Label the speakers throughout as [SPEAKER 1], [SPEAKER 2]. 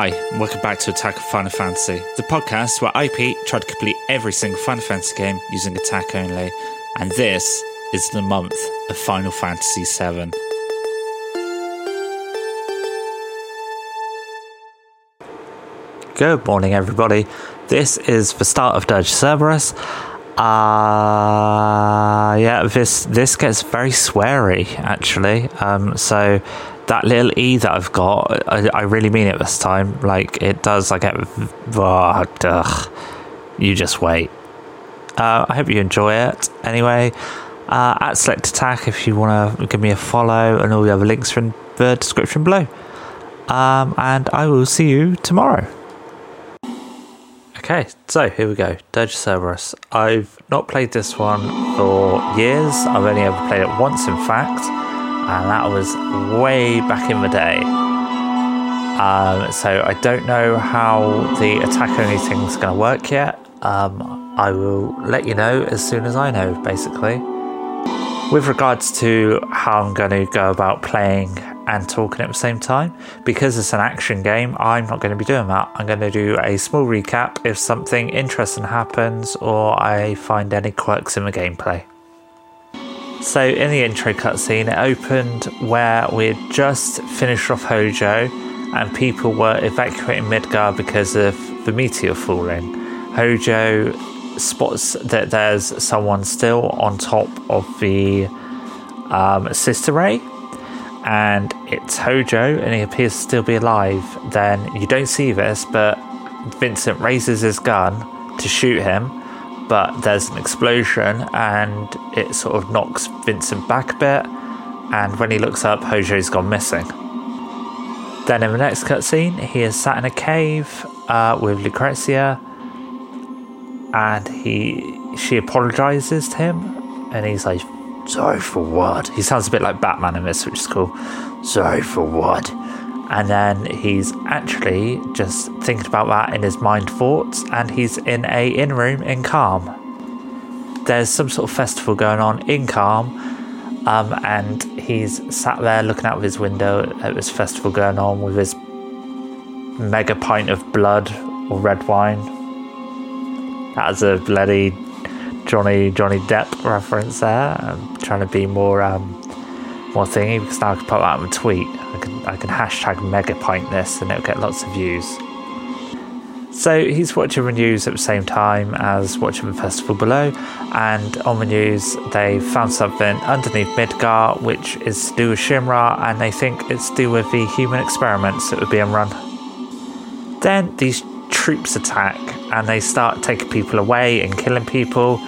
[SPEAKER 1] Hi, and welcome back to Attack On Final Fantasy, the podcast where IP tried to complete every single Final Fantasy game using attack only, and this is the month of Final Fantasy VII. Good morning, everybody. This is the start of Dirge Cerberus. Uh, yeah, this this gets very sweary actually. Um, so that little e that I've got, I, I really mean it this time. Like it does. I get, oh, ugh, you just wait. Uh, I hope you enjoy it. Anyway, uh, at Select Attack if you want to give me a follow, and all the other links are in the description below. Um, and I will see you tomorrow. Okay, so here we go. Dirge Cerberus. I've not played this one for years. I've only ever played it once, in fact, and that was way back in the day. Um, so I don't know how the attack only thing is going to work yet. Um, I will let you know as soon as I know, basically. With regards to how I'm going to go about playing and talking at the same time. Because it's an action game, I'm not going to be doing that. I'm going to do a small recap if something interesting happens or I find any quirks in the gameplay. So, in the intro cutscene, it opened where we had just finished off Hojo and people were evacuating Midgar because of the meteor falling. Hojo spots that there's someone still on top of the um, sister ray and it's Hojo and he appears to still be alive, then you don't see this, but Vincent raises his gun to shoot him, but there's an explosion and it sort of knocks Vincent back a bit. And when he looks up, Hojo's gone missing. Then in the next cutscene, he is sat in a cave uh, with Lucrezia, and he she apologizes to him, and he's like, Sorry for what? He sounds a bit like Batman in this, which is cool. Sorry for what? And then he's actually just thinking about that in his mind thoughts, and he's in a in room in Kalm There's some sort of festival going on in Kalm um, and he's sat there looking out of his window at this festival going on with his mega pint of blood or red wine. That's a bloody Johnny Johnny Depp reference there. I'm trying to be more um, more thingy because now I can put that on a tweet. I can I can hashtag megapint this and it'll get lots of views. So he's watching the news at the same time as watching the festival below, and on the news they found something underneath Midgar which is to do with Shinra, and they think it's to do with the human experiments that were being run. Then these troops attack and they start taking people away and killing people.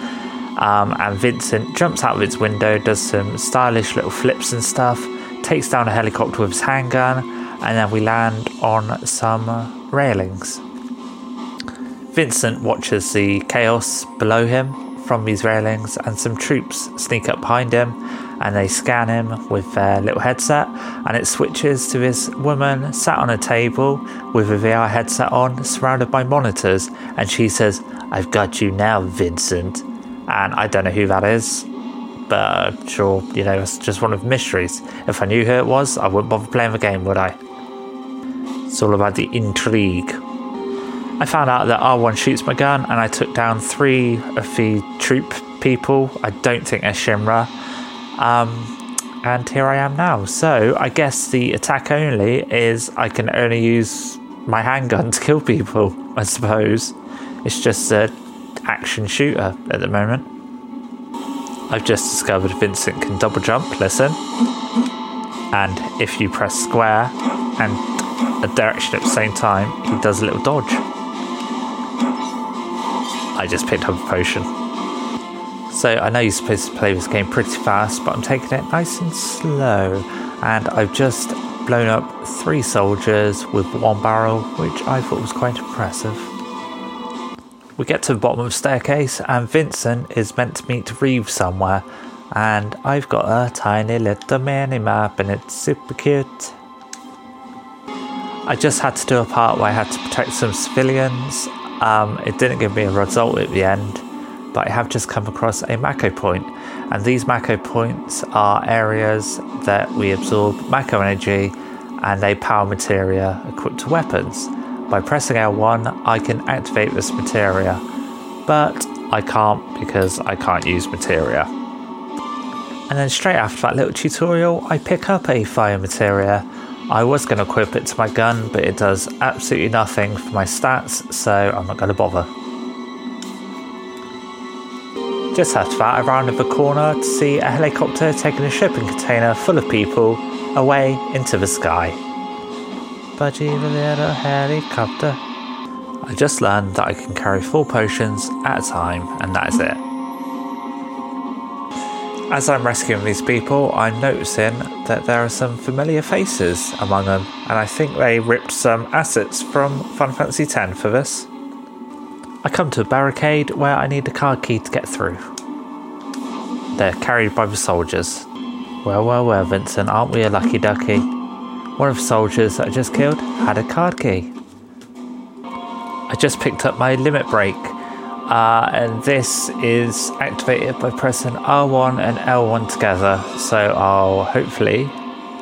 [SPEAKER 1] Um, and Vincent jumps out of its window, does some stylish little flips and stuff, takes down a helicopter with his handgun, and then we land on some railings. Vincent watches the chaos below him from these railings, and some troops sneak up behind him and they scan him with their little headset. And it switches to this woman sat on a table with a VR headset on, surrounded by monitors. And she says, I've got you now, Vincent. And I don't know who that is, but I'm sure, you know, it's just one of the mysteries. If I knew who it was, I wouldn't bother playing the game, would I? It's all about the intrigue. I found out that R1 shoots my gun, and I took down three of the troop people. I don't think they're Shinra. Um, and here I am now. So I guess the attack only is I can only use my handgun to kill people, I suppose. It's just a action shooter at the moment. I've just discovered Vincent can double jump, listen. And if you press square and a direction at the same time, he does a little dodge. I just picked up a potion. So I know you're supposed to play this game pretty fast, but I'm taking it nice and slow. And I've just blown up three soldiers with one barrel, which I thought was quite impressive. We get to the bottom of the staircase, and Vincent is meant to meet Reeve somewhere. And I've got a tiny little mini map, and it's super cute. I just had to do a part where I had to protect some civilians. Um, it didn't give me a result at the end but I have just come across a Mako point, and these Mako points are areas that we absorb Mako energy and a power materia equipped to weapons. By pressing L1, I can activate this materia, but I can't because I can't use materia. And then straight after that little tutorial, I pick up a fire materia. I was going to equip it to my gun, but it does absolutely nothing for my stats, so I'm not going to bother. Just after that, I rounded the corner to see a helicopter taking a shipping container full of people away into the sky. I just learned that I can carry four potions at a time, and that is it. As I'm rescuing these people, I'm noticing that there are some familiar faces among them, and I think they ripped some assets from Final Fantasy X for this. I come to a barricade where I need a card key to get through. They're carried by the soldiers. Well, well, well, Vincent, aren't we a lucky ducky? One of the soldiers that I just killed had a card key. I just picked up my limit break, uh, and this is activated by pressing R1 and L1 together. So I'll hopefully,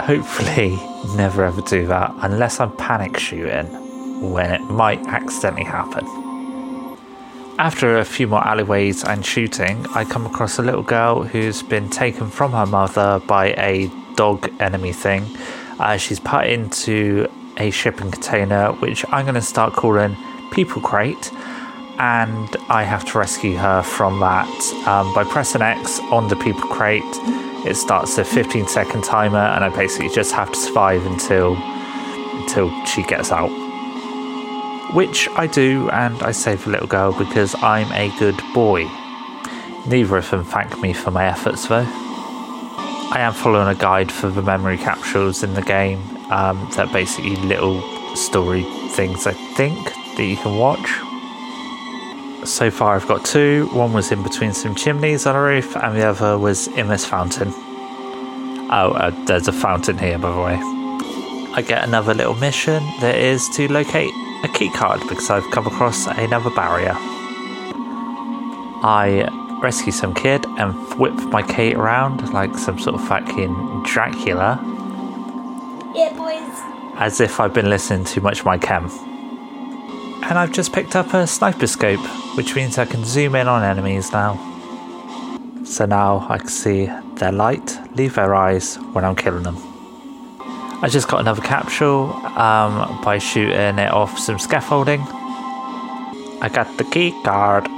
[SPEAKER 1] hopefully, never ever do that unless I'm panic shooting when it might accidentally happen. After a few more alleyways and shooting, I come across a little girl who's been taken from her mother by a dog enemy thing. Uh, she's put into a shipping container, which I'm going to start calling People Crate, and I have to rescue her from that um, by pressing X on the People Crate. It starts a 15 second timer, and I basically just have to survive until until she gets out which I do, and I save the little girl because I'm a good boy. Neither of them thank me for my efforts, though. I am following a guide for the memory capsules in the game. Um, they're basically little story things, I think, that you can watch. So far, I've got two. One was in between some chimneys on a roof, and the other was in this fountain. Oh, uh, there's a fountain here, by the way. I get another little mission that is to locate a keycard because I've come across another barrier. I rescue some kid and whip my Kate around like some sort of fucking Dracula.
[SPEAKER 2] Yeah, boys.
[SPEAKER 1] As if I've been listening too much my chem. And I've just picked up a sniper scope, which means I can zoom in on enemies now. So now I can see their light leave their eyes when I'm killing them. I just got another capsule um, by shooting it off some scaffolding. I got the key card.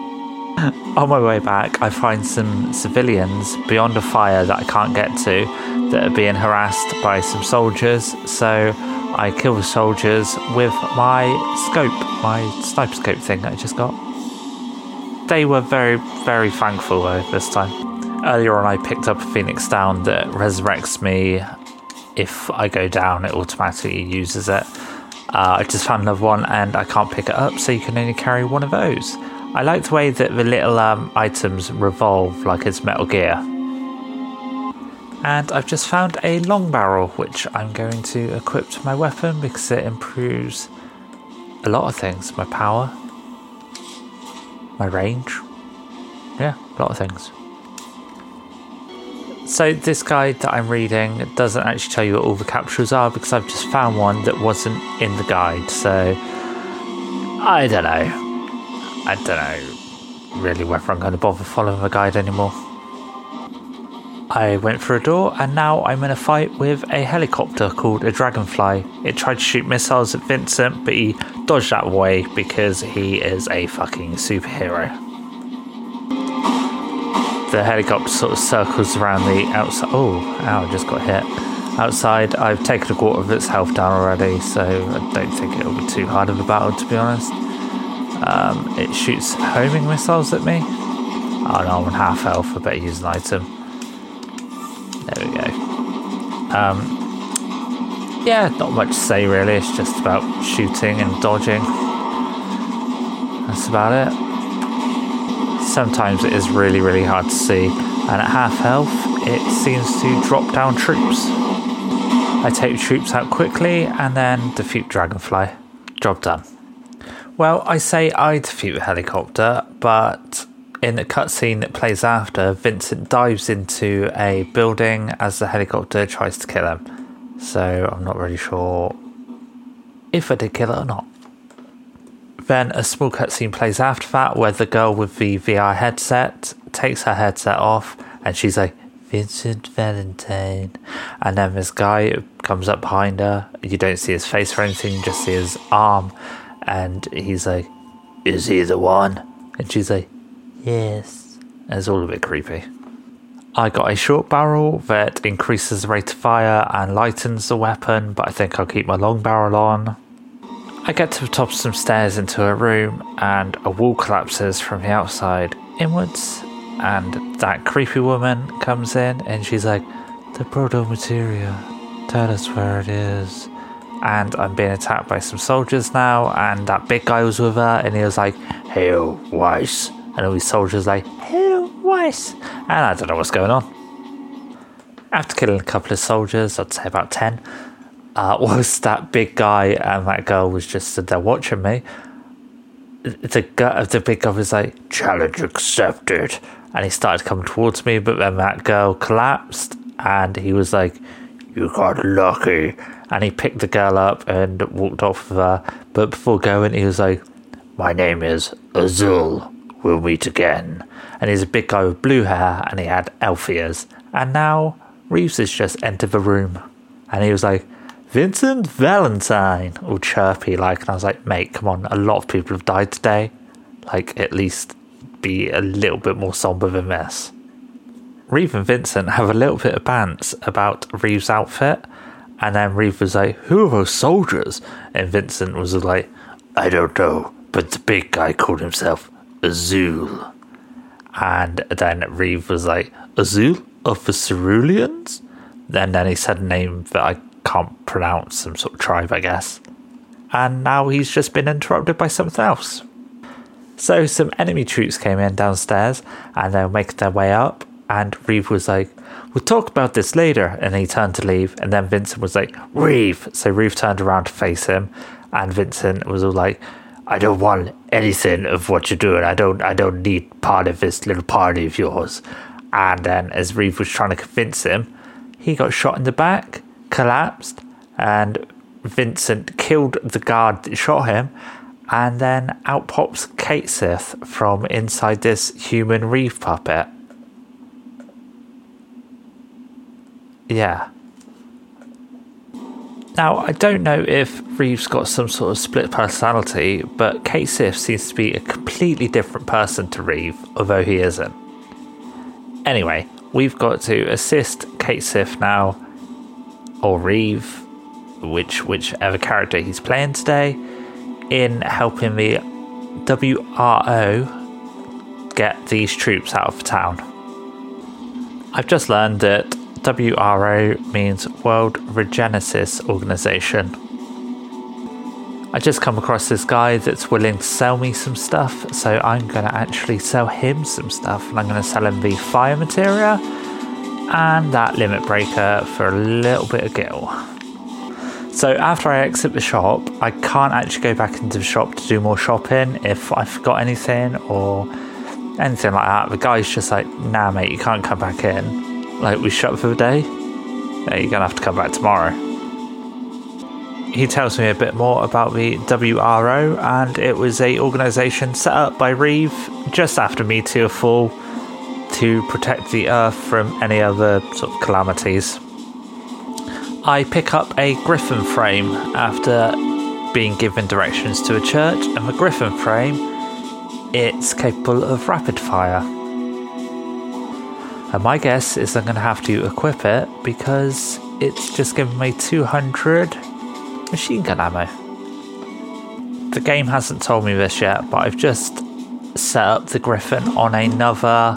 [SPEAKER 1] On my way back, I find some civilians beyond a fire that I can't get to that are being harassed by some soldiers. So I kill the soldiers with my scope, my sniper scope thing I just got. They were very, very thankful though this time. Earlier on, I picked up a Phoenix Down that resurrects me if I go down, it automatically uses it. Uh, I just found another one and I can't pick it up, so you can only carry one of those. I like the way that the little um, items revolve like it's Metal Gear. And I've just found a long barrel, which I'm going to equip to my weapon because it improves a lot of things my power, my range. Yeah, a lot of things. So this guide that I'm reading doesn't actually tell you what all the capsules are because I've just found one that wasn't in the guide. So I don't know. I don't know really whether I'm going to bother following the guide anymore. I went through a door and now I'm in a fight with a helicopter called a Dragonfly. It tried to shoot missiles at Vincent, but he dodged that way because he is a fucking superhero the helicopter sort of circles around the outside. Oh, ow, I just got hit. Outside, I've taken a quarter of its health down already, so I don't think it'll be too hard of a battle, to be honest. Um, it shoots homing missiles at me. Oh no, I'm on half health. I better use an item. There we go. Um, yeah, not much to say really. It's just about shooting and dodging. That's about it sometimes it is really, really hard to see, and at half health, it seems to drop down troops. I take troops out quickly and then defeat Dragonfly. Job done. Well, I say I defeat the helicopter, but in the cutscene that plays after, Vincent dives into a building as the helicopter tries to kill him. so I'm not really sure if I did kill it or not. Then a small cutscene plays after that where the girl with the VR headset takes her headset off and she's like, Vincent Valentine. And then this guy comes up behind her. You don't see his face or anything, you just see his arm. And he's like, Is he the one? And she's like, Yes. And it's all a bit creepy. I got a short barrel that increases the rate of fire and lightens the weapon, but I think I'll keep my long barrel on. I get to the top of some stairs into a room, and a wall collapses from the outside inwards, and that creepy woman comes in, and she's like, "The proto materia, tell us where it is." And I'm being attacked by some soldiers now, and that big guy was with her, and he was like, "Hail, Weiss!" And all these soldiers like, "Hail, Weiss!" And I don't know what's going on. After killing a couple of soldiers, I'd say about ten, uh, was that big guy and that girl was just stood there watching me. The the big guy was like, "Challenge accepted," and he started coming towards me. But then that girl collapsed, and he was like, "You got lucky," and he picked the girl up and walked off her. But before going, he was like, "My name is Azul. We'll meet again." And he's a big guy with blue hair, and he had elf ears. And now Reeves has just entered the room, and he was like. Vincent Valentine, all chirpy like, and I was like, mate, come on, a lot of people have died today. Like, at least be a little bit more somber than this. Reeve and Vincent have a little bit of bants about Reeve's outfit, and then Reeve was like, Who are those soldiers? And Vincent was like, I don't know, but the big guy called himself Azul. And then Reeve was like, Azul of the Ceruleans? Then, then he said a name that I can't pronounce, some sort of tribe, I guess. And now he's just been interrupted by something else. So some enemy troops came in downstairs and they were making their way up. And Reeve was like, We'll talk about this later. And he turned to leave. And then Vincent was like, Reeve. So Reeve turned around to face him. And Vincent was all like, I don't want anything of what you're doing. I don't I don't need part of this little party of yours. And then as Reeve was trying to convince him, he got shot in the back, collapsed, and Vincent killed the guard that shot him. And then out pops Cait Sith from inside this human Reeve puppet. Yeah. Now, I don't know if Reeves got some sort of split personality, but Cait Sith seems to be a completely different person to Reeve, although he isn't. Anyway, we've got to assist Cait Sith now, or Reeve, which whichever character he's playing today, in helping the WRO get these troops out of town. I've just learned that WRO means World Regenesis Organization. I just come across this guy that's willing to sell me some stuff, so I'm going to actually sell him some stuff, and I'm going to sell him the fire materia and that limit breaker for a little bit of gil. So after I exit the shop, I can't actually go back into the shop to do more shopping if I forgot anything or anything like that. The guy's just like, nah, mate, you can't come back in. Like, we shut for the day. Yeah, you're gonna have to come back tomorrow. He tells me a bit more about the WRO, and it was a organisation set up by Reeve just after Meteor Fall to protect the Earth from any other sort of calamities. I pick up a Griffon frame after being given directions to a church, and the Griffon frame it's capable of rapid fire. And my guess is I'm going to have to equip it because it's just given me 200 machine gun ammo. The game hasn't told me this yet, but I've just set up the Griffon on another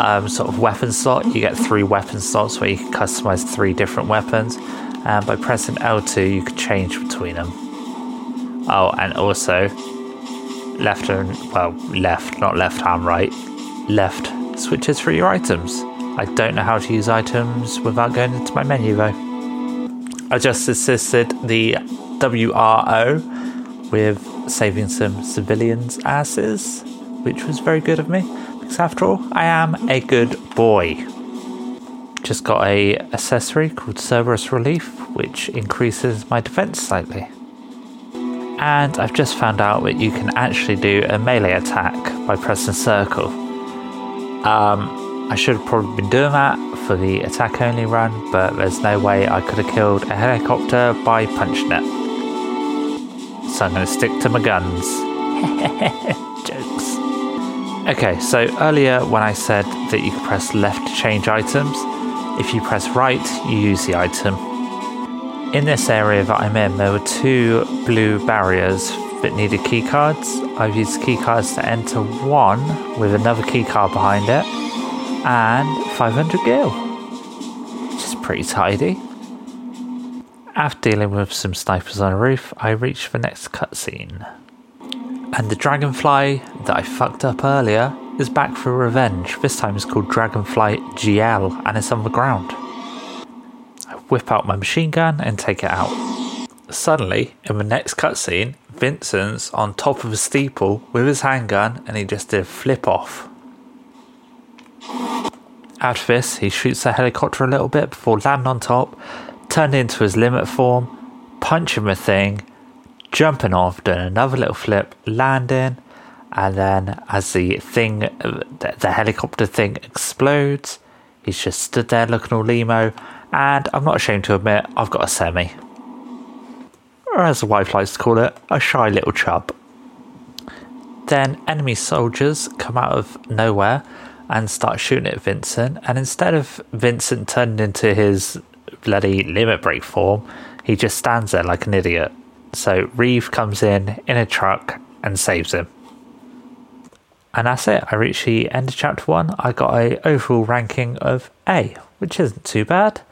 [SPEAKER 1] um, sort of weapon slot. You get three weapon slots where you can customize three different weapons, and by pressing L2, you can change between them. Oh, and also left and well, left, not left hand, right, left switches for your items. I don't know how to use items without going into my menu though. I just assisted the WRO with saving some civilians' asses, which was very good of me, because after all, I am a good boy. just got a accessory called Cerberus Relief, which increases my defense slightly. And I've just found out that you can actually do a melee attack by pressing circle. Um, I should have probably been doing that for the attack only run, but there's no way I could have killed a helicopter by punching it. So I'm going to stick to my guns. Jokes. Okay, so earlier when I said that you could press left to change items, if you press right, you use the item. In this area that I'm in, there were two blue barriers that needed keycards. I've used keycards to enter one with another keycard behind it and 500 gil, which is pretty tidy. After dealing with some snipers on a roof, I reach the next cutscene. And the dragonfly that I fucked up earlier is back for revenge. This time it's called Dragonfly GL and it's on the ground. I whip out my machine gun and take it out. Suddenly, in the next cutscene, Vincent's on top of a steeple with his handgun and he just did a flip off. After this, he shoots the helicopter a little bit before landing on top, turning into his limit form, punching the thing, jumping off, doing another little flip, landing, and then as the thing, the helicopter thing explodes, he's just stood there looking all emo, and I'm not ashamed to admit, I've got a semi. Or as the wife likes to call it, a shy little chub. Then enemy soldiers come out of nowhere and start shooting at Vincent, and instead of Vincent turning into his bloody limit break form, he just stands there like an idiot. So Reeve comes in in a truck and saves him. And that's it. I reached the end of chapter one. I got a overall ranking of A, which isn't too bad.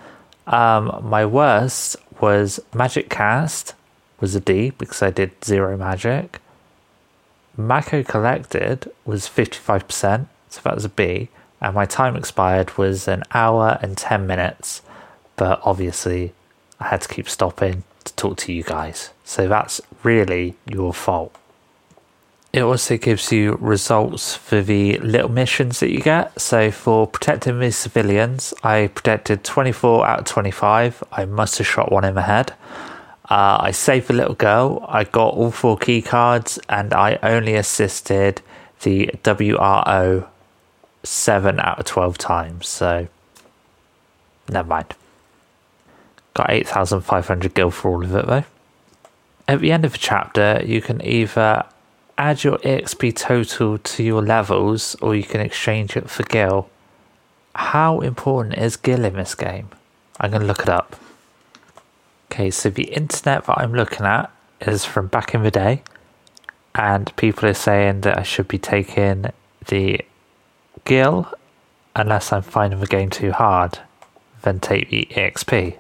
[SPEAKER 1] Um, my worst was Magic Cast, was a D because I did zero magic. Mako Collected was 55%, so that was a B. And my time expired was an hour and 10 minutes, but obviously I had to keep stopping to talk to you guys. So that's really your fault. It also gives you results for the little missions that you get. So for protecting the civilians, I protected 24 out of 25. I must have shot one in the head. Uh, I saved the little girl. I got all four key cards, and I only assisted the WRO seven out of 12 times. So never mind. Got 8,500 gil for all of it though. At the end of the chapter, you can either add your EXP total to your levels or you can exchange it for Gil. How important is Gil in this game? I'm to look it up. Okay, so the internet that I'm looking at is from back in the day, and people are saying that I should be taking the Gil unless I'm finding the game too hard, then take the EXP.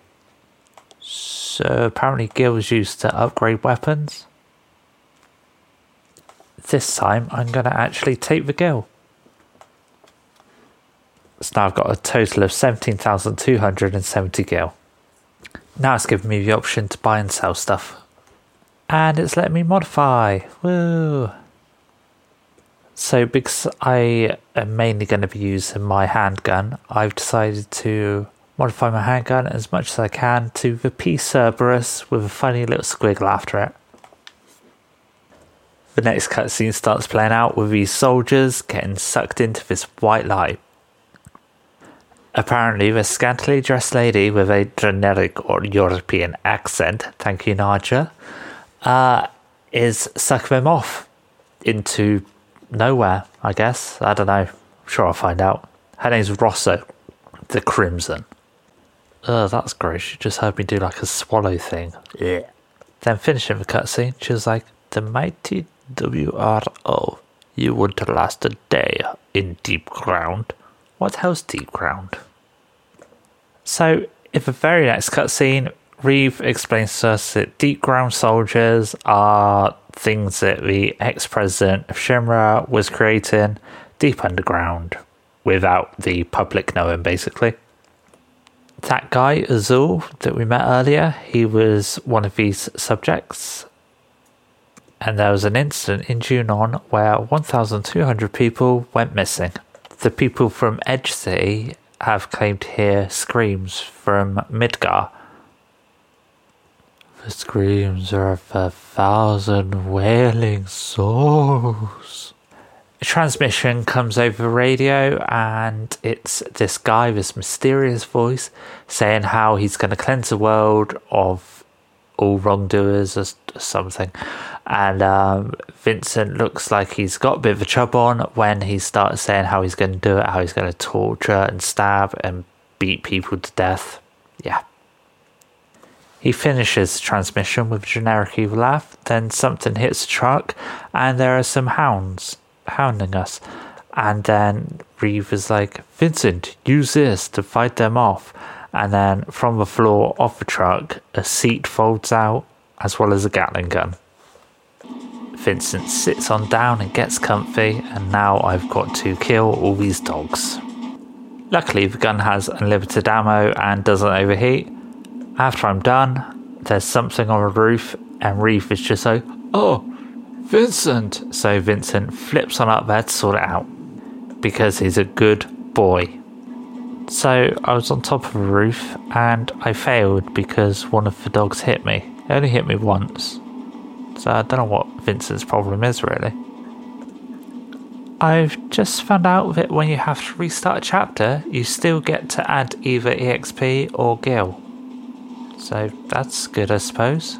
[SPEAKER 1] So apparently, Gil is used to upgrade weapons this time I'm going to actually take the Gil. So now I've got a total of 17,270 Gil. Now it's giving me the option to buy and sell stuff. And it's letting me modify. Woo! So, because I am mainly going to be using my handgun, I've decided to modify my handgun as much as I can to the P Cerberus with a funny little squiggle after it. The next cutscene starts playing out with these soldiers getting sucked into this white light. Apparently, the scantily dressed lady with a generic or European accent, thank you, Naja, uh, is sucking them off into nowhere, I guess. I don't know. I'm sure I'll find out. Her name's Rosso, the Crimson. Ugh, that's gross. She just heard me do like a swallow thing. Yeah. Then finishing the cutscene, she was like, The mighty WRO. You would last a day in deep ground. What hell's deep ground? So, in the very next cutscene, Reeve explains to us that deep ground soldiers are things that the ex president of Shinra was creating deep underground without the public knowing, basically. That guy, Azul, that we met earlier, he was one of these subjects and there was an incident in Junon where 1,200 people went missing. The people from Edge City have claimed to hear screams from Midgar. The screams are of a thousand wailing souls. A transmission comes over radio, and it's this guy, with this mysterious voice, saying how he's going to cleanse the world of all wrongdoers or something. And um, Vincent looks like he's got a bit of a chub on when he starts saying how he's going to do it, how he's going to torture and stab and beat people to death. Yeah. He finishes the transmission with a generic evil laugh, then something hits the truck, and there are some hounds hounding us. And then Reeve is like, Vincent, use this to fight them off. And then from the floor of the truck, a seat folds out, as well as a Gatling gun. Vincent sits on down and gets comfy, and now I've got to kill all these dogs. Luckily, the gun has unlimited ammo and doesn't overheat, after I'm done, there's something on the roof, and Reeve is just like, Oh, Vincent! So Vincent flips on up there to sort it out because he's a good boy. So I was on top of a roof and I failed because one of the dogs hit me. It only hit me once. So I don't know what Vincent's problem is really. I've just found out that when you have to restart a chapter, you still get to add either EXP or Gil. So that's good, I suppose.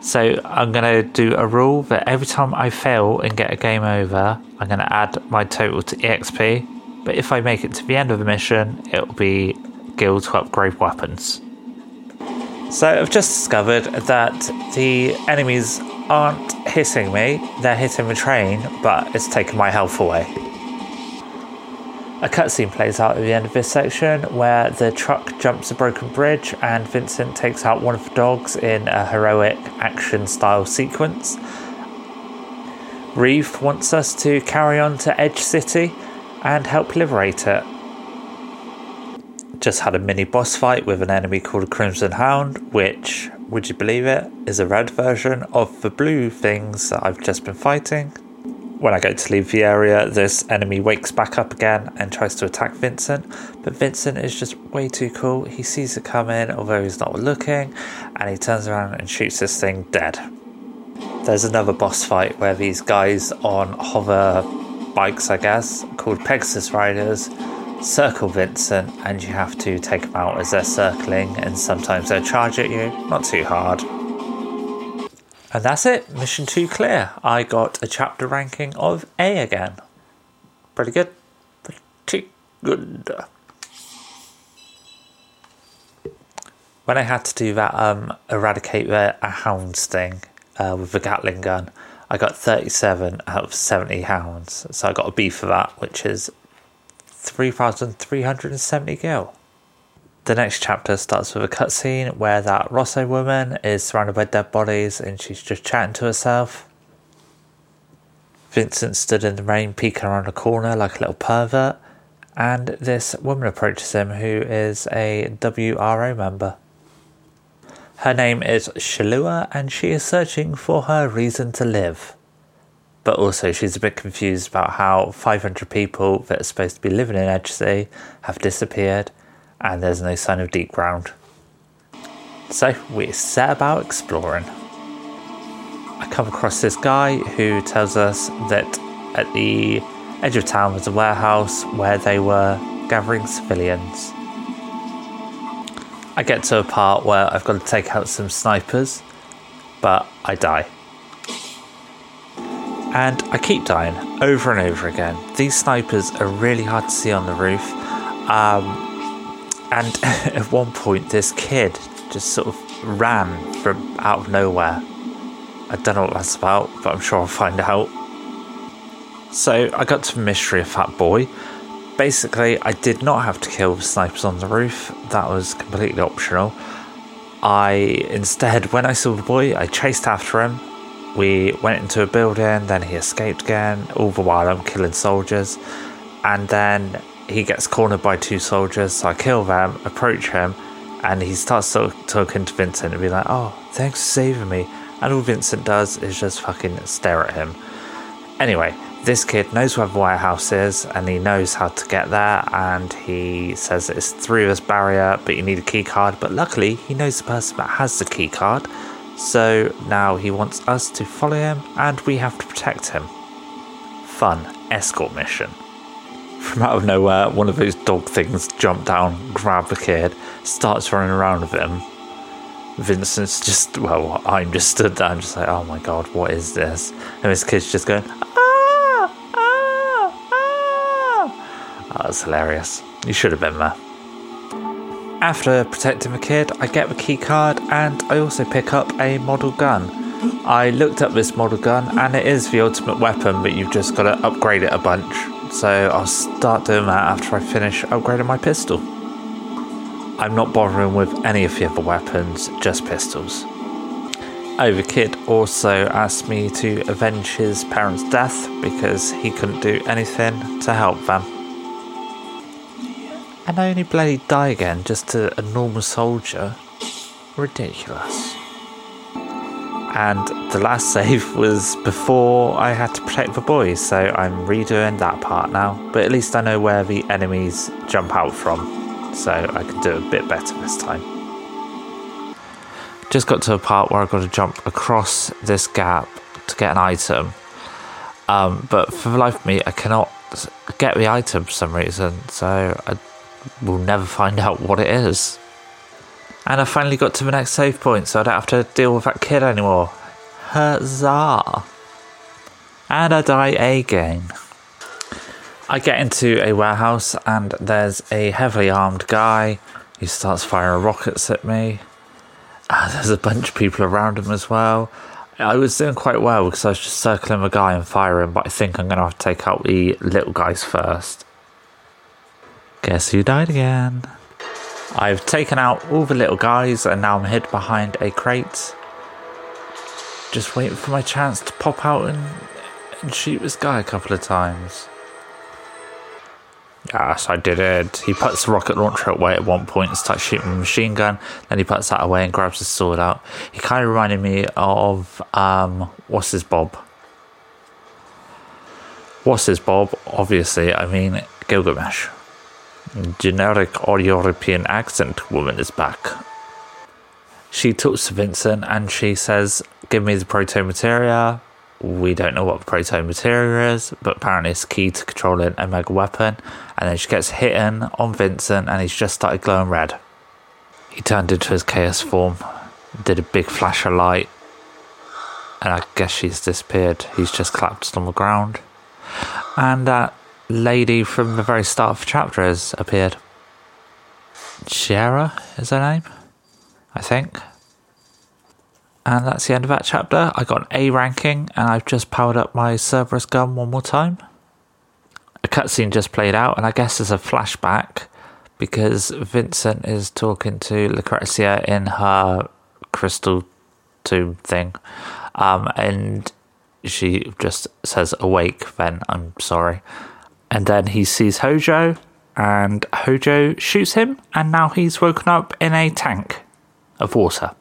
[SPEAKER 1] So I'm going to do a rule that every time I fail and get a game over, I'm going to add my total to EXP. But if I make it to the end of the mission, it'll be gil to upgrade weapons. So I've just discovered that the enemies aren't hitting me, they're hitting the train, but it's taken my health away. A cutscene plays out at the end of this section where the truck jumps a broken bridge and Vincent takes out one of the dogs in a heroic action style sequence. Reeve wants us to carry on to Edge City and help liberate it. Just had a mini boss fight with an enemy called Crimson Hound, which, would you believe it, is a red version of the blue things that I've just been fighting. When I go to leave the area, this enemy wakes back up again and tries to attack Vincent, but Vincent is just way too cool. He sees it coming, although he's not looking, and he turns around and shoots this thing dead. There's another boss fight where these guys on hover bikes, I guess, called Pegasus Riders, circle Vincent, and you have to take them out as they're circling, and sometimes they'll charge at you. Not too hard. And that's it. Mission 2 clear. I got a chapter ranking of A again. Pretty good. Pretty good. When I had to do that um, eradicate the hound thing uh, with the Gatling gun, I got 37 out of 70 hounds. So I got a B for that, which is 3,370 gil. The next chapter starts with a cutscene where that Rosso woman is surrounded by dead bodies and she's just chatting to herself. Vincent stood in the rain peeking around a corner like a little pervert, and this woman approaches him who is a WRO member. Her name is Shalua and she is searching for her reason to live. But also, she's a bit confused about how 500 people that are supposed to be living in Edge City have disappeared and there's no sign of deep ground. So we set about exploring. I come across this guy who tells us that at the edge of town was a warehouse where they were gathering civilians. I get to a part where I've got to take out some snipers, but I die. And I keep dying over and over again. These snipers are really hard to see on the roof. Um, and at one point, this kid just sort of ran from out of nowhere. I don't know what that's about, but I'm sure I'll find out. So I got to the mystery of Fat Boy. Basically, I did not have to kill snipers on the roof, that was completely optional. I instead, when I saw the boy, I chased after him. We went into a building, then he escaped again, all the while I'm killing soldiers. And then he gets cornered by two soldiers, so I kill them, approach him, and he starts talking to Vincent and be like, "Oh, thanks for saving me." And all Vincent does is just fucking stare at him. Anyway, this kid knows where the warehouse is and he knows how to get there and he says it's through this barrier but you need a key card. But luckily he knows the person that has the key card. So now he wants us to follow him and we have to protect him. Fun escort mission. From out of nowhere one of those dog things jump down grab the kid starts running around with him. Vincent's just well I'm just stood there I'm just like oh my god what is this? And this kid's just going Ah, that was hilarious. You should have been there. After protecting the kid, I get the key card and I also pick up a model gun. I looked up this model gun and it is the ultimate weapon, but you've just got to upgrade it a bunch. So I'll start doing that after I finish upgrading my pistol. I'm not bothering with any of the other weapons, just pistols. Oh, the kid also asked me to avenge his parents' death because he couldn't do anything to help them. And I only bloody die again just to a normal soldier. Ridiculous. And the last save was before I had to protect the boys, so I'm redoing that part now. But at least I know where the enemies jump out from, so I can do a bit better this time. Just got to a part where I've got to jump across this gap to get an item. Um, but for the life of me, I cannot get the item for some reason, so I we'll never find out what it is. And I finally got to the next save point, so I don't have to deal with that kid anymore. Huzzah! And I die again. I get into a warehouse, and there's a heavily armed guy who starts firing rockets at me. There's a bunch of people around him as well. I was doing quite well because I was just circling the guy and firing, but I think I'm going to have to take out the little guys first. Guess who died again? I've taken out all the little guys and now I'm hid behind a crate. Just waiting for my chance to pop out and, and shoot this guy a couple of times. Yes, I did it. He puts the rocket launcher away at one point and starts shooting a machine gun. Then he puts that away and grabs his sword out. He kind of reminded me of um, what's his Bob? What's his Bob? Obviously, I mean Gilgamesh generic or European accent woman is back. She talks to Vincent and she says, Give me the proto materia. We don't know what proto materia is, but apparently it's key to controlling a mega weapon. And then she gets hit on Vincent and he's just started glowing red. He turned into his chaos form, did a big flash of light, and I guess she's disappeared. He's just collapsed on the ground. And that lady from the very start of the chapter has appeared. Shara is her name, I think. And that's the end of that chapter. I got an A ranking, and I've just powered up my Cerberus gun one more time. A cutscene just played out, and I guess there's a flashback because Vincent is talking to Lucrezia in her crystal tomb thing. Um, and she just says, Awake, then I'm sorry. And then he sees Hojo, and Hojo shoots him, and now he's woken up in a tank of water.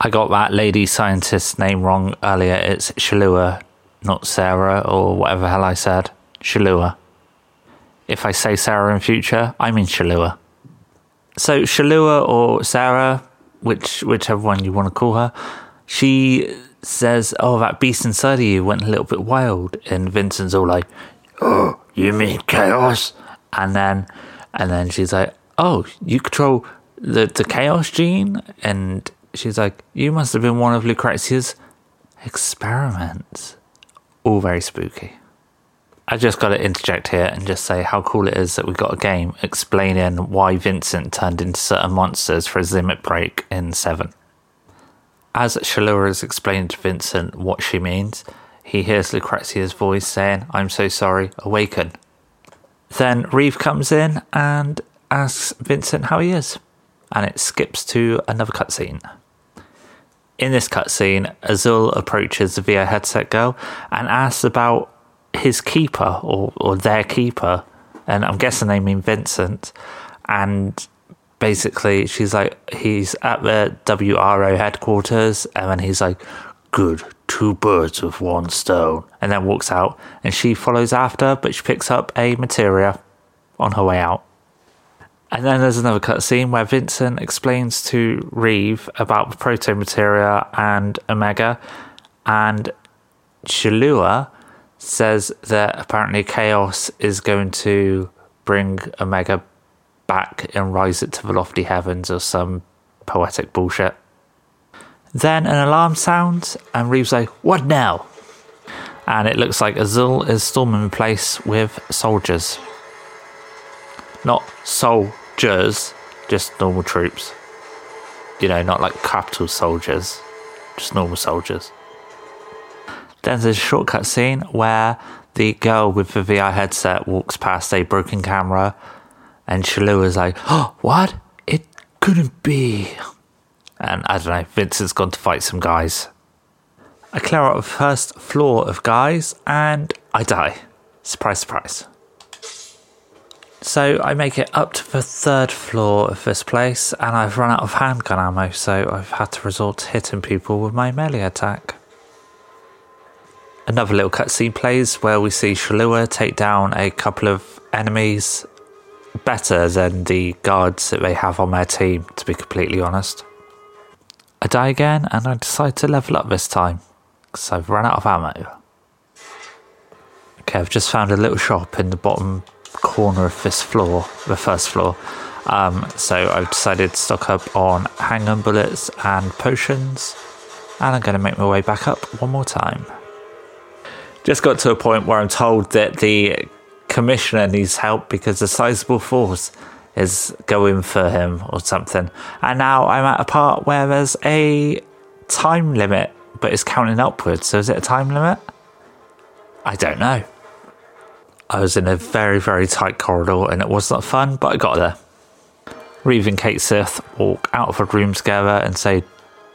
[SPEAKER 1] I got that lady scientist's name wrong earlier. It's Shalua, not Sarah, or whatever hell I said. Shalua. If I say Sarah in future, I mean Shalua. So Shalua or Sarah, which whichever one you want to call her, she says, "Oh, that beast inside of you went a little bit wild," and Vincent's all like, "Oh, you mean chaos? And then, and then she's like, oh, you control the, the chaos gene? And she's like, you must have been one of Lucrezia's experiments. All very spooky. I just got to interject here and just say how cool it is that we got a game explaining why Vincent turned into certain monsters for his limit break in 7. As Shalua has explained to Vincent what she means, he hears Lucrezia's voice saying, I'm so sorry, awaken. Then Reeve comes in and asks Vincent how he is, and it skips to another cutscene. In this cutscene, Azul approaches the VR headset girl and asks about his keeper or, or their keeper, and I'm guessing they mean Vincent. And basically, she's like, he's at the WRO headquarters, and then he's like, good two birds with one stone. And then walks out, and she follows after, but she picks up a materia on her way out. And then there's another cutscene where Vincent explains to Reeve about the proto materia and Omega, and Shalua says that apparently Chaos is going to bring Omega back and rise it to the lofty heavens or some poetic bullshit. Then an alarm sounds, and Reeve's like, What now? And it looks like Azul is storming the place with soldiers. Not soldiers, just normal troops. You know, not like capital soldiers, just normal soldiers. Then there's a shortcut scene where the girl with the VR headset walks past a broken camera, and Shalu is like, Oh, what? It couldn't be. And I don't know, Vincent's gone to fight some guys. I clear out the first floor of guys and I die. Surprise, surprise. So I make it up to the third floor of this place and I've run out of handgun ammo, so I've had to resort to hitting people with my melee attack. Another little cutscene plays where we see Shalua take down a couple of enemies better than the guards that they have on their team, to be completely honest. I die again and I decide to level up this time because I've run out of ammo. Okay, I've just found a little shop in the bottom corner of this floor, the first floor. Um, so I've decided to stock up on handgun bullets and potions, and I'm going to make my way back up one more time. Just got to a point where I'm told that the commissioner needs help because a sizable force is going for him or something. And now I'm at a part where there's a time limit, but it's counting upwards. So is it a time limit? I don't know. I was in a very, very tight corridor and it was not fun, but I got there. Reeve and Cait Sith walk out of the room together and say,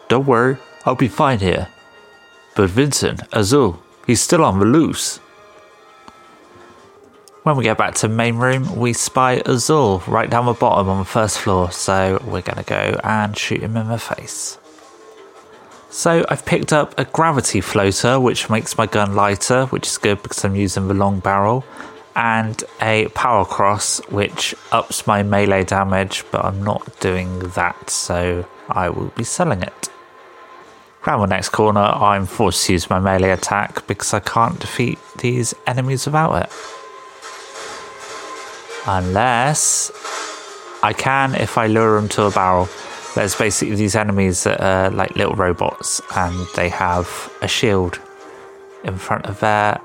[SPEAKER 1] Don't worry, I'll be fine here. But Vincent, Azul, he's still on the loose. When we get back to main room, we spy Azul right down the bottom on the first floor, so we're gonna go and shoot him in the face. So I've picked up a gravity floater, which makes my gun lighter, which is good because I'm using the long barrel, and a power cross, which ups my melee damage, but I'm not doing that, so I will be selling it. Around the next corner, I'm forced to use my melee attack because I can't defeat these enemies without it. Unless I can if I lure them to a barrel. There's basically these enemies that are like little robots and they have a shield in front of their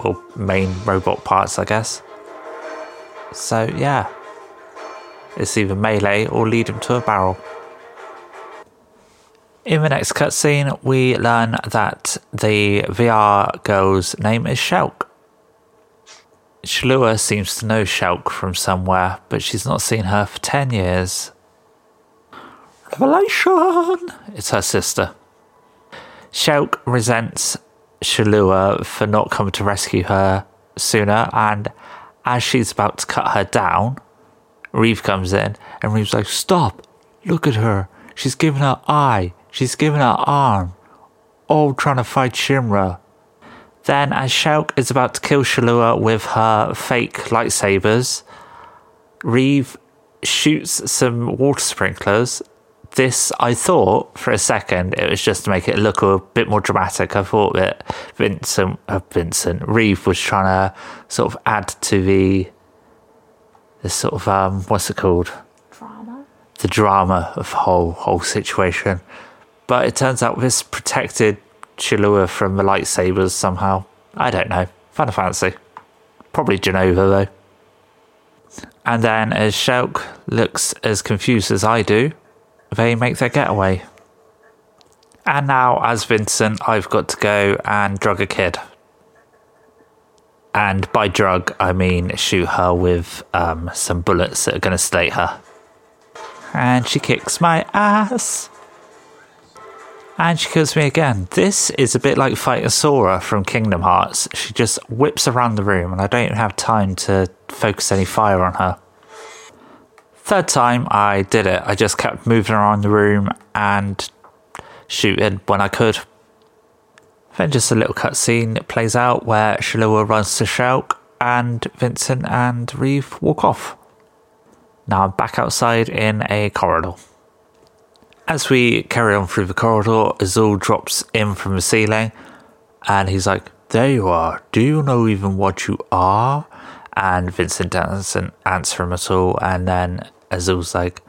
[SPEAKER 1] well, main robot parts, I guess. So, yeah. It's either melee or lead them to a barrel. In the next cutscene, we learn that the VR girl's name is Shelke. Shalua seems to know Shelke from somewhere, but she's not seen her for 10 years. Revelation! It's her sister. Shelke resents Shalua for not coming to rescue her sooner, and as she's about to cut her down, Reeve comes in, and Reeve's like, Stop! Look at her! She's giving her eye, she's giving her arm, all trying to fight Shinra. Then, as Shelke is about to kill Shalua with her fake lightsabers, Reeve shoots some water sprinklers. This, I thought for a second, it was just to make it look a bit more dramatic. I thought that Vincent, uh, Vincent Reeve was trying to sort of add to the, the sort of um, what's it called?
[SPEAKER 2] Drama.
[SPEAKER 1] The drama of the whole whole situation. But it turns out this protected Shalua from the lightsabers somehow. I don't know. Final Fantasy. Probably Jenova, though. And then as Shelke looks as confused as I do, they make their getaway. And now, as Vincent, I've got to go and drug a kid. And by drug, I mean shoot her with um, some bullets that are going to slate her. And she kicks my ass. And she kills me again. This is a bit like fighting Sora from Kingdom Hearts. She just whips around the room, and I don't have time to focus any fire on her. Third time I did it, I just kept moving around the room and shooting when I could. Then just a little cutscene plays out where Shalua runs to Shelke and Vincent and Reeve walk off. Now I'm back outside in a corridor. As we carry on through the corridor, Azul drops in from the ceiling and he's like, There you are. Do you know even what you are? And Vincent doesn't answer him at all. And then Azul's like,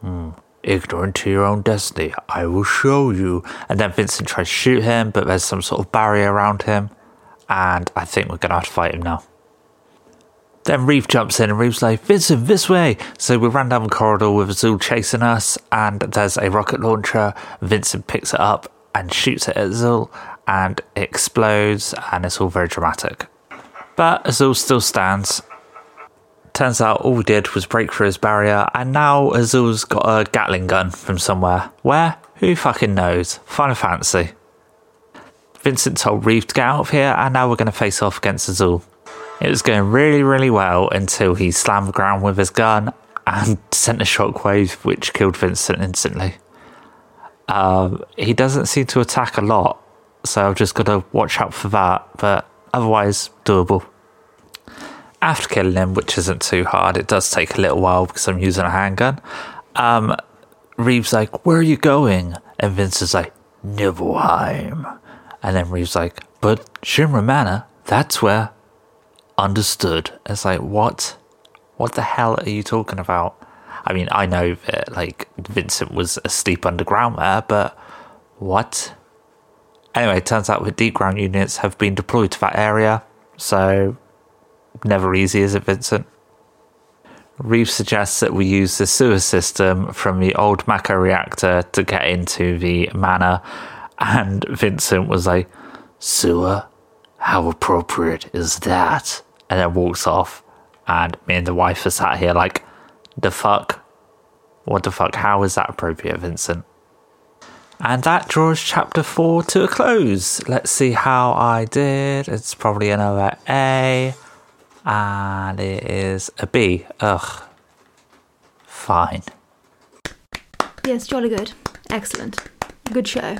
[SPEAKER 1] hmm, ignorant to your own destiny, I will show you. And then Vincent tries to shoot him, but there's some sort of barrier around him. And I think we're going to have to fight him now. Then Reeve jumps in and Reeve's like, Vincent, this way. So we ran down the corridor with Azul chasing us, and there's a rocket launcher. Vincent picks it up and shoots it at Azul, and it explodes, and it's all very dramatic. But Azul still stands. Turns out all we did was break through his barrier, and now Azul's got a Gatling gun from somewhere. Where? Who fucking knows? Final Fantasy. Vincent told Reeve to get out of here, and now we're going to face off against Azul. It was going really, really well until he slammed the ground with his gun and sent a shockwave which killed Vincent instantly. Um, he doesn't seem to attack a lot, so I've just got to watch out for that, but otherwise, doable. After killing him, which isn't too hard, it does take a little while because I'm using a handgun. Um, Reeve's like, Where are you going? And Vince is like, Nibelheim. And then Reeve's like, But Shinra Manor, that's where understood. It's like, what? What the hell are you talking about? I mean, I know that like Vincent was asleep underground there, but what? Anyway, turns out the Deepground units have been deployed to that area, so never easy, is it, Vincent? Reeve suggests that we use the sewer system from the old Mako reactor to get into the manor, and Vincent was like, Sewer? How appropriate is that? And then walks off. And me and the wife are sat here like, the fuck? What the fuck? How is that appropriate, Vincent? And that draws chapter four to a close. Let's see how I did. It's probably another A. And it is a B. Ugh. Fine.
[SPEAKER 3] Yes, jolly good. Excellent. Good show.